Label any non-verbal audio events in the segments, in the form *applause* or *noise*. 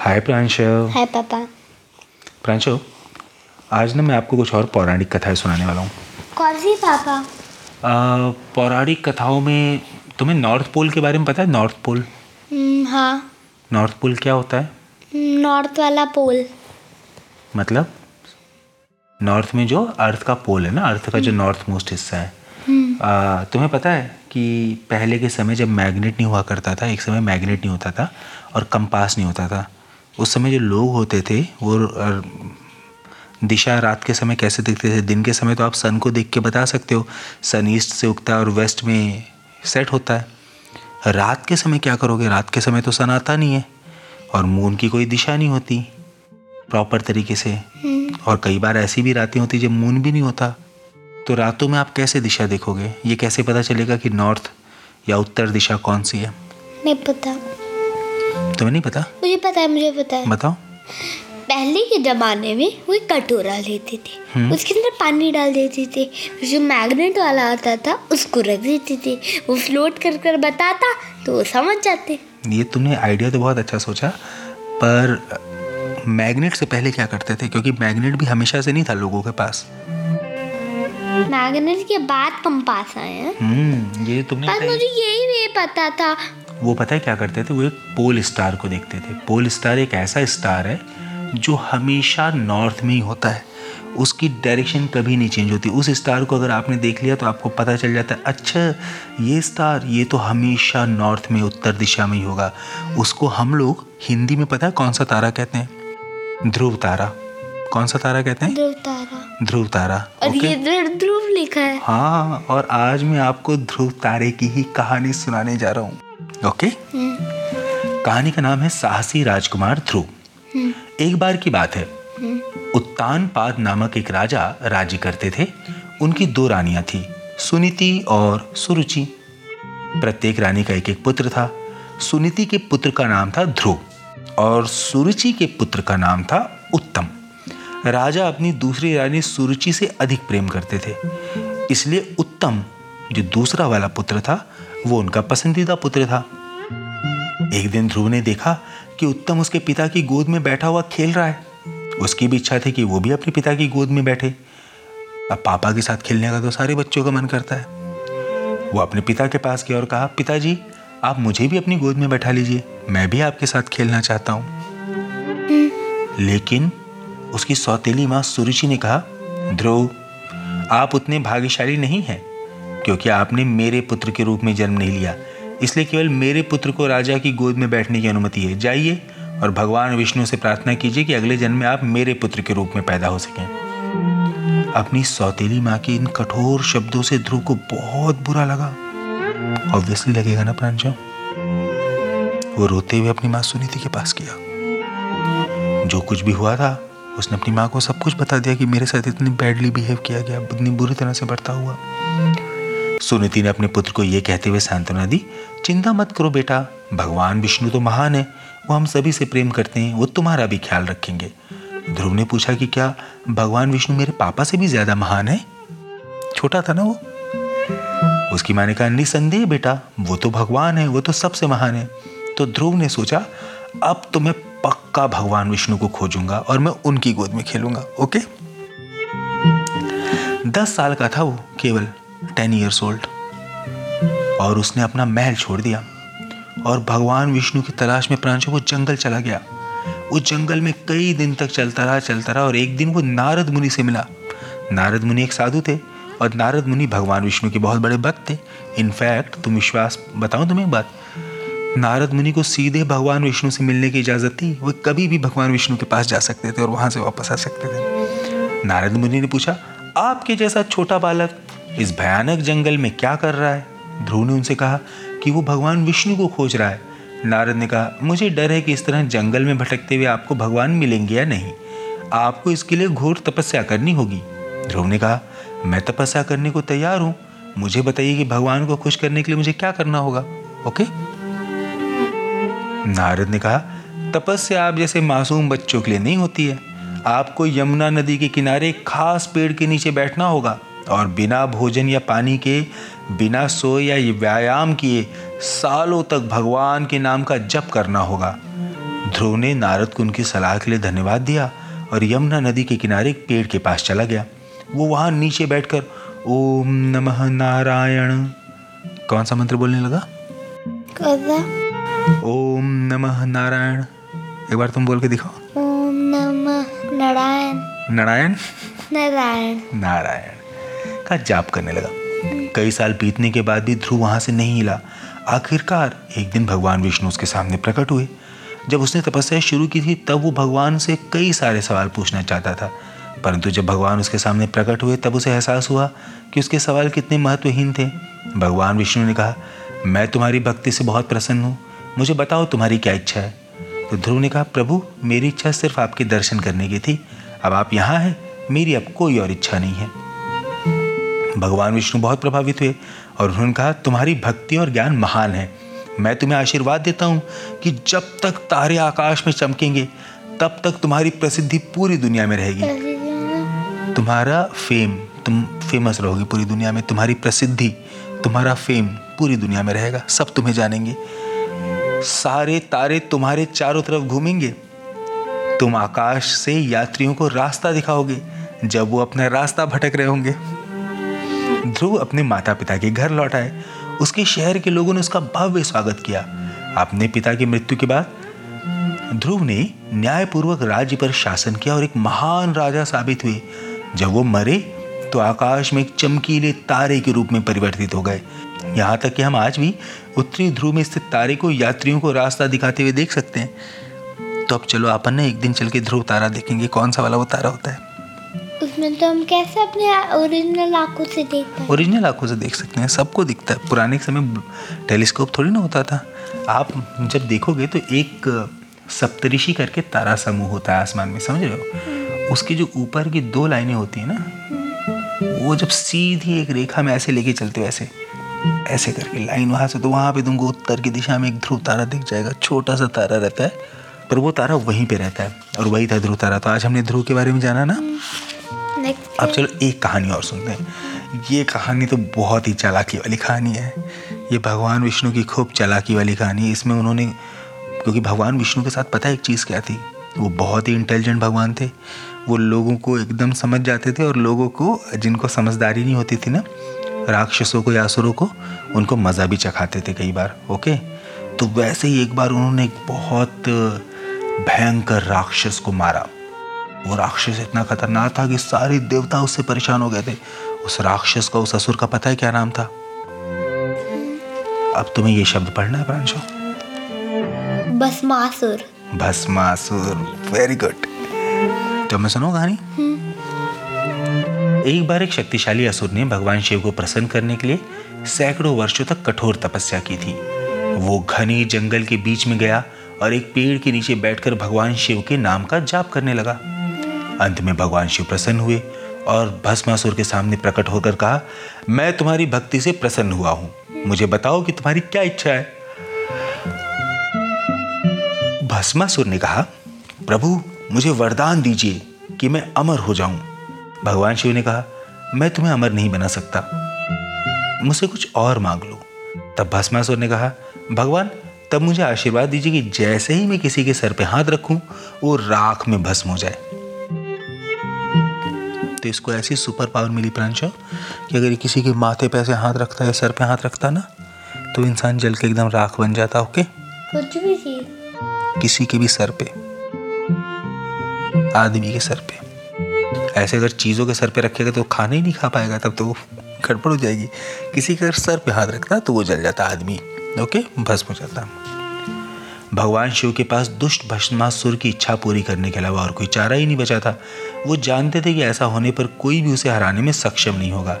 हाय प्रांशु हाय पापा प्रांशु आज ना मैं आपको कुछ और पौराणिक कथाएँ सुनाने वाला हूँ। कौन सी पापा आ, पौराणिक कथाओं में तुम्हें नॉर्थ पोल के बारे में पता है? नॉर्थ पोल हम्म, हाँ। नॉर्थ पोल क्या होता है? नॉर्थ वाला पोल मतलब? नॉर्थ में जो अर्थ का पोल है ना अर्थ का जो नॉर्थ मोस्ट हिस्सा है। आ, तुम्हें पता है कि पहले के समय जब मैग्नेट नहीं हुआ करता था एक समय मैग्नेट नहीं होता था और कंपास नहीं होता था उस समय जो लोग होते थे वो दिशा रात के समय कैसे दिखते थे? दिन के समय तो आप सन को देख के बता सकते हो सन ईस्ट से उगता है और वेस्ट में सेट होता है। रात के समय क्या करोगे? रात के समय तो सन आता नहीं है और मून की कोई दिशा नहीं होती प्रॉपर तरीके से। और कई बार ऐसी भी रातें होती जब मून भी नहीं होता। तो रातों में आप कैसे दिशा देखोगे? ये कैसे पता चलेगा कि नॉर्थ या उत्तर दिशा कौन सी है? नहीं पता तुम्हें नहीं पता? मुझे पता है मुझे पता है। बताओ। पहले के जमाने में वो एक कटोरा लेते थे। उसके अंदर पानी डाल देते थे। जो मैग्नेट वाला आता था उसको रख देते थे। वो फ्लोट कर कर बताता तो वो समझ जाते। ये तुमने आइडिया तो बहुत अच्छा सोचा पर मैग्नेट से पहले क्या करते थे? क्योंकि मैग्नेट भी हमेशा से नहीं था लोगों के पास। मैग्नेट के बाद कंपास आए हैं। हम्म ये तुमने पर मुझे यही नहीं पता था। वो पता है क्या करते थे? वो एक पोल स्टार को देखते थे। पोल स्टार एक ऐसा स्टार है जो हमेशा नॉर्थ में ही होता है। उसकी डायरेक्शन कभी नहीं चेंज होती। उस स्टार को अगर आपने देख लिया तो आपको पता चल जाता है अच्छा ये स्टार ये तो हमेशा नॉर्थ में उत्तर दिशा में ही होगा। उसको हम लोग हिंदी में पता है कौन सा तारा कहते हैं? ध्रुव तारा। कौन सा तारा कहते हैं? ध्रुव तारा। ध्रुव तारा और ये ध्रुव लिखा है। हाँ और आज मैं आपको ध्रुव तारे की ही कहानी सुनाने जा रहा हूँ। ओके कहानी का नाम है साहसी राजकुमार ध्रुव। एक बार की बात है। उत्तान पाद नामक एक राजा राज्य करते थे। उनकी दो रानियाँ थी, सुनीति और सुरुचि। प्रत्येक रानी का एक एक पुत्र था। सुनीति के पुत्र का नाम था ध्रुव और सुरुचि के पुत्र का नाम था उत्तम। राजा अपनी दूसरी रानी सुरुचि से अधिक प्रेम करते थे। इसलिए उत्तम, जो दूसरा वाला पुत्र था, वो उनका पसंदीदा पुत्र था। एक दिन ध्रुव ने देखा कि उत्तम उसके पिता की गोद में बैठा हुआ खेल रहा है। उसकी भी इच्छा थी कि वो भी अपने पिता की गोद में बैठे। अब पापा के साथ खेलने का तो सारे बच्चों का मन करता है। वो अपने पिता के पास गया और कहा, पिताजी, आप मुझे भी अपनी गोद में बैठा लीजिए। मैं भी आपके साथ खेलना चाहता हूँ। लेकिन उसकी सौतेली माँ सुरुचि ने कहा, ध्रुव, आप उतने भाग्यशाली नहीं हैं, क्योंकि आपने मेरे पुत्र के रूप में जन्म नहीं लिया। इसलिए केवल मेरे पुत्र को राजा की गोद में बैठने की अनुमति है। जाइए और भगवान विष्णु से प्रार्थना कीजिए कि अगले जन्म में आप मेरे पुत्र के रूप में पैदा हो सकें। अपनी सौतेली माँ के इन कठोर शब्दों से ध्रुव को बहुत बुरा लगा। ऑब्वियसली लगेगा ना प्रांशु वो रोते हुए अपनी माँ सुनीति के पास गया। जो कुछ भी हुआ था, उसने अपनी माँ को सब कुछ बता दिया कि मेरे साथ इतनी बैडली बिहेव किया गया, इतनी बुरी तरह से बरता हुआ। सुनीति ने अपने पुत्र को यह कहते हुए सांत्वना दी चिंता मत करो बेटा। भगवान विष्णु तो महान है, वो हम सभी से प्रेम करते हैं, वो तुम्हारा भी ख्याल रखेंगे। ध्रुव ने पूछा कि क्या भगवान विष्णु मेरे पापा से भी ज़्यादा महान है? छोटा था ना वो? उसकी माँ ने कहा, निसंदेह बेटा, वो तो भगवान है, वो तो सबसे महान है। तो ध्रुव ने सोचा, अब तो मैं पक्का भगवान विष्णु को खोजूँगा और मैं उनकी गोद में खेलूँगा, ओके? दस साल का था वो, केवल टेन ईयर्स ओल्ड और उसने अपना महल छोड़ दिया। और भगवान विष्णु की तलाश में प्रांशु वो जंगल चला गया। वो जंगल में कई दिन तक चलता रहा चलता रहा और एक दिन वो नारद मुनि से मिला। नारद मुनि एक साधु थे और नारद मुनि भगवान विष्णु के बहुत बड़े भक्त थे। इनफैक्ट तुम विश्वास, बताऊँ तुम्हें बात? नारद मुनि को सीधे भगवान विष्णु से मिलने की इजाज़त थी। वो कभी भी भगवान विष्णु के पास जा सकते थे और वहाँ से वापस आ सकते थे। नारद मुनि ने पूछा, आपके जैसा छोटा बालक इस भयानक जंगल में क्या कर रहा है? ध्रुव ने उनसे कहा कि वो भगवान विष्णु को खोज रहा है। नारद ने कहा, मुझे डर है कि इस तरह जंगल में भटकते हुए आपको भगवान मिलेंगे या नहीं। आपको इसके लिए घोर तपस्या करनी होगी। ध्रुव ने कहा, मैं तपस्या करने को तैयार हूँ। मुझे बताइए कि भगवान को खुश करने के लिए मुझे क्या करना होगा, ओके? नारद ने कहा, तपस्या आप जैसे मासूम बच्चों के लिए नहीं होती है। आपको यमुना नदी के किनारे खास पेड़ के नीचे बैठना होगा और बिना भोजन या पानी के बिना सोए या व्यायाम किए सालों तक भगवान के नाम का जप करना होगा। ध्रुव ने नारद को उनकी सलाह के लिए धन्यवाद दिया और यमुना नदी के किनारे एक पेड़ के पास चला गया। वो वहाँ नीचे बैठकर ओम नमः नारायण। कौन सा मंत्र बोलने लगा? ओम नमः नारायण। एक बार तुम बोल के दिखाओ। ओम नमः नारायण। नारायण? नारायण। नारायण। का जाप करने लगा। कई साल बीतने के बाद भी ध्रुव वहाँ से नहीं हिला। आखिरकार एक दिन भगवान विष्णु उसके सामने प्रकट हुए। जब उसने तपस्या शुरू की थी, तब वो भगवान से कई सारे सवाल पूछना चाहता था। परंतु जब भगवान उसके सामने प्रकट हुए, तब उसे एहसास हुआ कि उसके सवाल कितने महत्वहीन थे। भगवान विष्णु ने कहा, मैं तुम्हारी भक्ति से बहुत प्रसन्न हूँ। मुझे बताओ तुम्हारी क्या इच्छा है? तो ध्रुव ने कहा, प्रभु, मेरी इच्छा सिर्फ़ आपके दर्शन करने की थी। अब आप यहाँ हैं, मेरी अब कोई और इच्छा नहीं है। भगवान विष्णु बहुत प्रभावित हुए और उन्होंने कहा, तुम्हारी भक्ति और ज्ञान महान है। मैं तुम्हें आशीर्वाद देता हूँ कि जब तक तारे आकाश में चमकेंगे, तब तक तुम्हारी प्रसिद्धि पूरी दुनिया में रहेगी। तुम्हारा फेम, तुम फ़ेमस रहोगी पूरी दुनिया में। तुम्हारी प्रसिद्धि, तुम्हारा फेम पूरी दुनिया में रहेगा। सब तुम्हें जानेंगे। सारे तारे तुम्हारे चारों तरफ़ घूमेंगे। तुम आकाश से यात्रियों को रास्ता दिखाओगे, जब वो अपना रास्ता भटक रहे होंगे। ध्रुव अपने माता पिता के घर लौट आए। उसके शहर के लोगों ने उसका भव्य स्वागत किया। अपने पिता की मृत्यु के बाद ध्रुव ने न्यायपूर्वक राज्य पर शासन किया और एक महान राजा साबित हुए। जब वो मरे तो आकाश में एक चमकीले तारे के रूप में परिवर्तित हो गए। यहाँ तक कि हम आज भी उत्तरी ध्रुव में स्थित तारे को यात्रियों को रास्ता दिखाते हुए देख सकते हैं। तो अब चलो, अपन ने एक दिन चल के ध्रुव तारा देखेंगे। कौन सा वाला वो तारा होता है? उसमें तो हम कैसे अपने ओरिजिनल आँखों से देख पाए ओरिजिनल आँखों से देख सकते हैं सबको दिखता है। पुराने समय टेलीस्कोप थोड़ी ना होता था। आप जब देखोगे तो एक सप्तऋषि करके तारा समूह होता है आसमान में समझ रहे हो? उसकी जो ऊपर की दो लाइनें होती है ना वो जब सीधी एक रेखा में ऐसे लेके चलते हो ऐसे ऐसे करके लाइन वहाँ से तो वहाँ पे तुमको उत्तर की दिशा में एक ध्रुव तारा दिख जाएगा छोटा सा तारा रहता है पर वो तारा वहीं पे रहता है और वही था ध्रुव तारा। तो आज हमने ध्रुव के बारे में जाना ना? नेक्स्ट अब चलो एक कहानी और सुनते हैं। ये कहानी तो बहुत ही चालाकी वाली कहानी है। ये भगवान विष्णु की खूब चालाकी वाली कहानी है। इसमें उन्होंने क्योंकि भगवान विष्णु के साथ पता है एक चीज़ क्या थी? वो बहुत ही इंटेलिजेंट भगवान थे। वो लोगों को एकदम समझ जाते थे और लोगों को जिनको समझदारी नहीं होती थी ना राक्षसों को या असुरों को उनको मज़ा भी चखाते थे कई बार ओके तो वैसे ही एक बार उन्होंने एक बहुत भयंकर राक्षस को मारा। वो राक्षस इतना खतरनाक था कि सारे देवता उससे परेशान हो गए थे। उस राक्षस का उस असुर का पता है क्या नाम था? अब तुम्हें ये शब्द पढ़ना है प्रांशु भस्मासुर। भस्मासुर वेरी गुड तो मैं सुनो कहानी? एक बार एक शक्तिशाली असुर ने भगवान शिव को प्रसन्न करने के लिए सैकड़ों वर्षों तक कठोर तपस्या की थी। वो घने जंगल के बीच में गया और एक पेड़ के नीचे बैठकर भगवान शिव के नाम का जाप करने लगा। अंत में भगवान शिव प्रसन्न हुए और भस्मासुर के सामने प्रकट होकर कहा, मैं तुम्हारी भक्ति से प्रसन्न हुआ हूँ। मुझे बताओ कि तुम्हारी क्या इच्छा है? भस्मासुर ने कहा, प्रभु, मुझे वरदान दीजिए कि मैं अमर हो जाऊँ। भगवान शिव ने कहा, मैं तुम्हें अमर नहीं बना सकता। मुझसे कुछ और मांग लो। तब भस्मासुर ने कहा, भगवान, तब मुझे आशीर्वाद दीजिए कि जैसे ही मैं किसी के सर पे हाथ रखूँ, वो राख में भस्म हो जाए। तो इसको ऐसी सुपर पावर मिली प्रांशो कि अगर किसी के माथे पे ऐसे हाथ रखता है सर पे हाथ रखता ना तो इंसान जल के एकदम राख बन जाता ओके? कुछ भी थी। किसी के भी सर पे। आदमी के सर पे। ऐसे अगर चीज़ों के सर पे रखेगा तो खाना ही नहीं खा पाएगा तब तो वो गड़बड़ हो जाएगी। किसी के सर पे हाथ रखता तो वो जल जाता आदमी ओके? भस्म हो जाता। भगवान शिव के पास दुष्ट भस्मासुर की इच्छा पूरी करने के अलावा और कोई चारा ही नहीं बचा था। वो जानते थे कि ऐसा होने पर कोई भी उसे हराने में सक्षम नहीं होगा।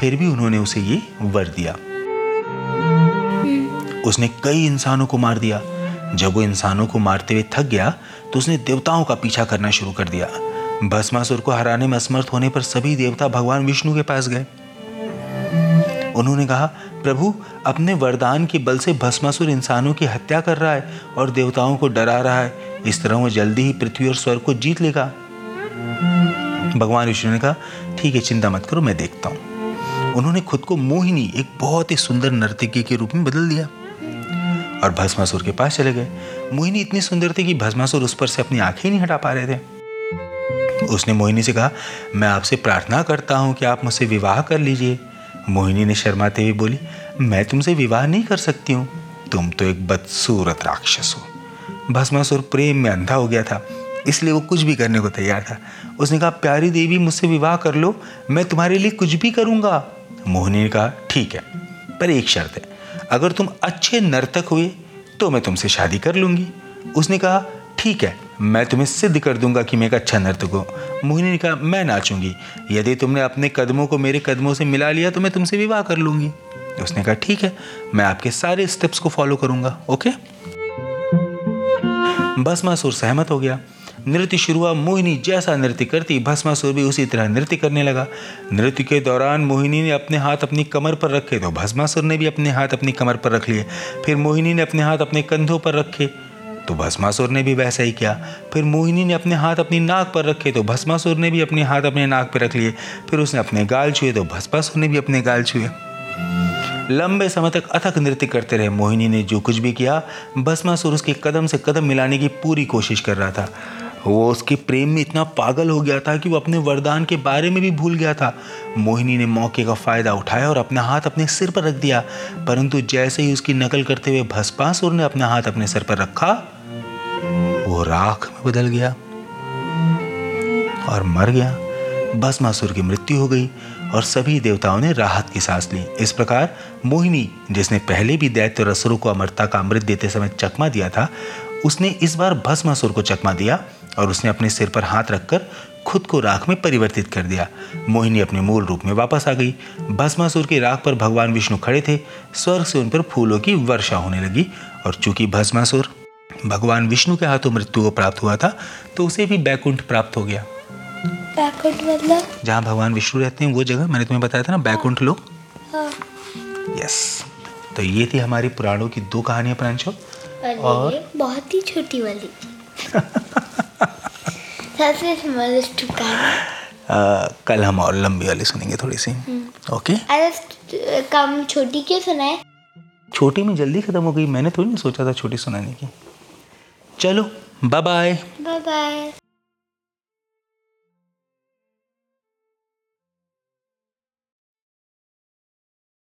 फिर भी उन्होंने उसे ये वर दिया। उसने कई इंसानों को मार दिया। जब वो इंसानों को मारते हुए थक गया तो उसने देवताओं का पीछा करना शुरू कर दिया। भस्मासुर को हराने में असमर्थ होने पर सभी देवता भगवान विष्णु के पास गए। उन्होंने कहा, प्रभु, अपने वरदान के बल से भस्मासुर इंसानों की हत्या कर रहा है और देवताओं को डरा रहा है। इस तरह वो जल्दी ही पृथ्वी और स्वर्ग को जीत लेगा। भगवान विष्णु ने कहा, ठीक है, चिंता मत करो, मैं देखता हूँ। उन्होंने खुद को मोहिनी, एक बहुत ही सुंदर नर्तकी के रूप में बदल दिया और भस्मासुर के पास चले गए। मोहिनी इतनी सुंदर थी कि भस्मासुर उस पर से अपनी आँखें नहीं हटा पा रहे थे। उसने मोहिनी से कहा, मैं आपसे प्रार्थना करता हूँ कि आप मुझसे विवाह कर लीजिए। मोहिनी ने शर्माते हुए बोली, मैं तुमसे विवाह नहीं कर सकती हूँ। तुम तो एक बदसूरत राक्षस हो। भस्मासुर प्रेम में अंधा हो गया था, इसलिए वो कुछ भी करने को तैयार था। उसने कहा, प्यारी देवी, मुझसे विवाह कर लो, मैं तुम्हारे लिए कुछ भी करूँगा। मोहिनी ने कहा, ठीक है, पर एक शर्त है। अगर तुम अच्छे नर्तक हुए तो मैं तुमसे शादी कर लूँगी। उसने कहा ठीक है, मैं तुम्हें सिद्ध कर दूँगा कि मैं एक अच्छा नर्तक हूँ। मोहिनी ने कहा, मैं नाचूँगी। यदि तुमने अपने कदमों को मेरे कदमों से मिला लिया तो मैं तुमसे विवाह कर लूँगी। उसने कहा, ठीक है, मैं आपके सारे स्टेप्स को फॉलो करूँगा ओके भस्मासुर सहमत हो गया। नृत्य शुरू हुआ, मोहिनी जैसा नृत्य करती, भस्मासुर भी उसी तरह नृत्य करने लगा। नृत्य के दौरान मोहिनी ने अपने हाथ अपनी कमर पर रखे तो भस्मासुर ने भी अपने हाथ अपनी कमर पर रख लिए। फिर मोहिनी ने अपने हाथ अपने कंधों पर रखे। तो भस्मासुर ने भी वैसा ही किया। फिर मोहिनी ने अपने हाथ अपनी नाक पर रखे तो भस्मासुर ने भी अपने हाथ अपने नाक पर रख लिए। फिर उसने अपने गाल छुए तो भस्मासुर ने भी अपने गाल छुए। लंबे समय तक अथक नृत्य करते रहे। मोहिनी ने जो कुछ भी किया, भस्मासुर उसके कदम से कदम मिलाने की पूरी कोशिश कर रहा था। वो उसके प्रेम में इतना पागल हो गया था कि वो अपने वरदान के बारे में भी भूल गया था। मोहिनी ने मौके का फ़ायदा उठाया और अपना हाथ अपने सिर पर रख दिया, परंतु जैसे ही उसकी नकल करते हुए भस्मासुर ने अपना हाथ अपने सिर पर रखा, वो राख में बदल गया और मर गया। भस्मासुर की मृत्यु हो गई और सभी देवताओं ने राहत की सांस ली। इस प्रकार मोहिनी, जिसने पहले भी दैत्य और असुरों को अमरता का अमृत देते समय चकमा दिया था, उसने इस बार भस्मासुर को चकमा दिया और उसने अपने सिर पर हाथ रखकर खुद को राख में परिवर्तित कर दिया। मोहिनी अपने मूल रूप में वापस आ गई। भस्मासुर की राख पर भगवान विष्णु खड़े थे। स्वर्ग से उन पर फूलों की वर्षा होने लगी और चूँकि भस्मासुर भगवान विष्णु के हाथों मृत्यु को प्राप्त हुआ था तो उसे भी बैकुंठ प्राप्त हो गया। बैकवर्ड मतलब? जहाँ भगवान विष्णु रहते हैं वो जगह मैंने तुम्हें बताया था ना बैकुंठ लोग हाँ। यस। तो ये थी हमारी पुराणों की दो कहानियाँ प्रांशु। और? बहुत ही छोटी वाली। *laughs* सबसे स्मॉलेस्ट कल हम और लंबी वाली सुनेंगे थोड़ी सी। ओके? अरे कम छोटी क्यों सुनाए? छोटी में जल्दी खत्म हो गई। मैंने थोड़ी ना सोचा था छोटी सुनाने की। चलो बाय बाय बाय बाय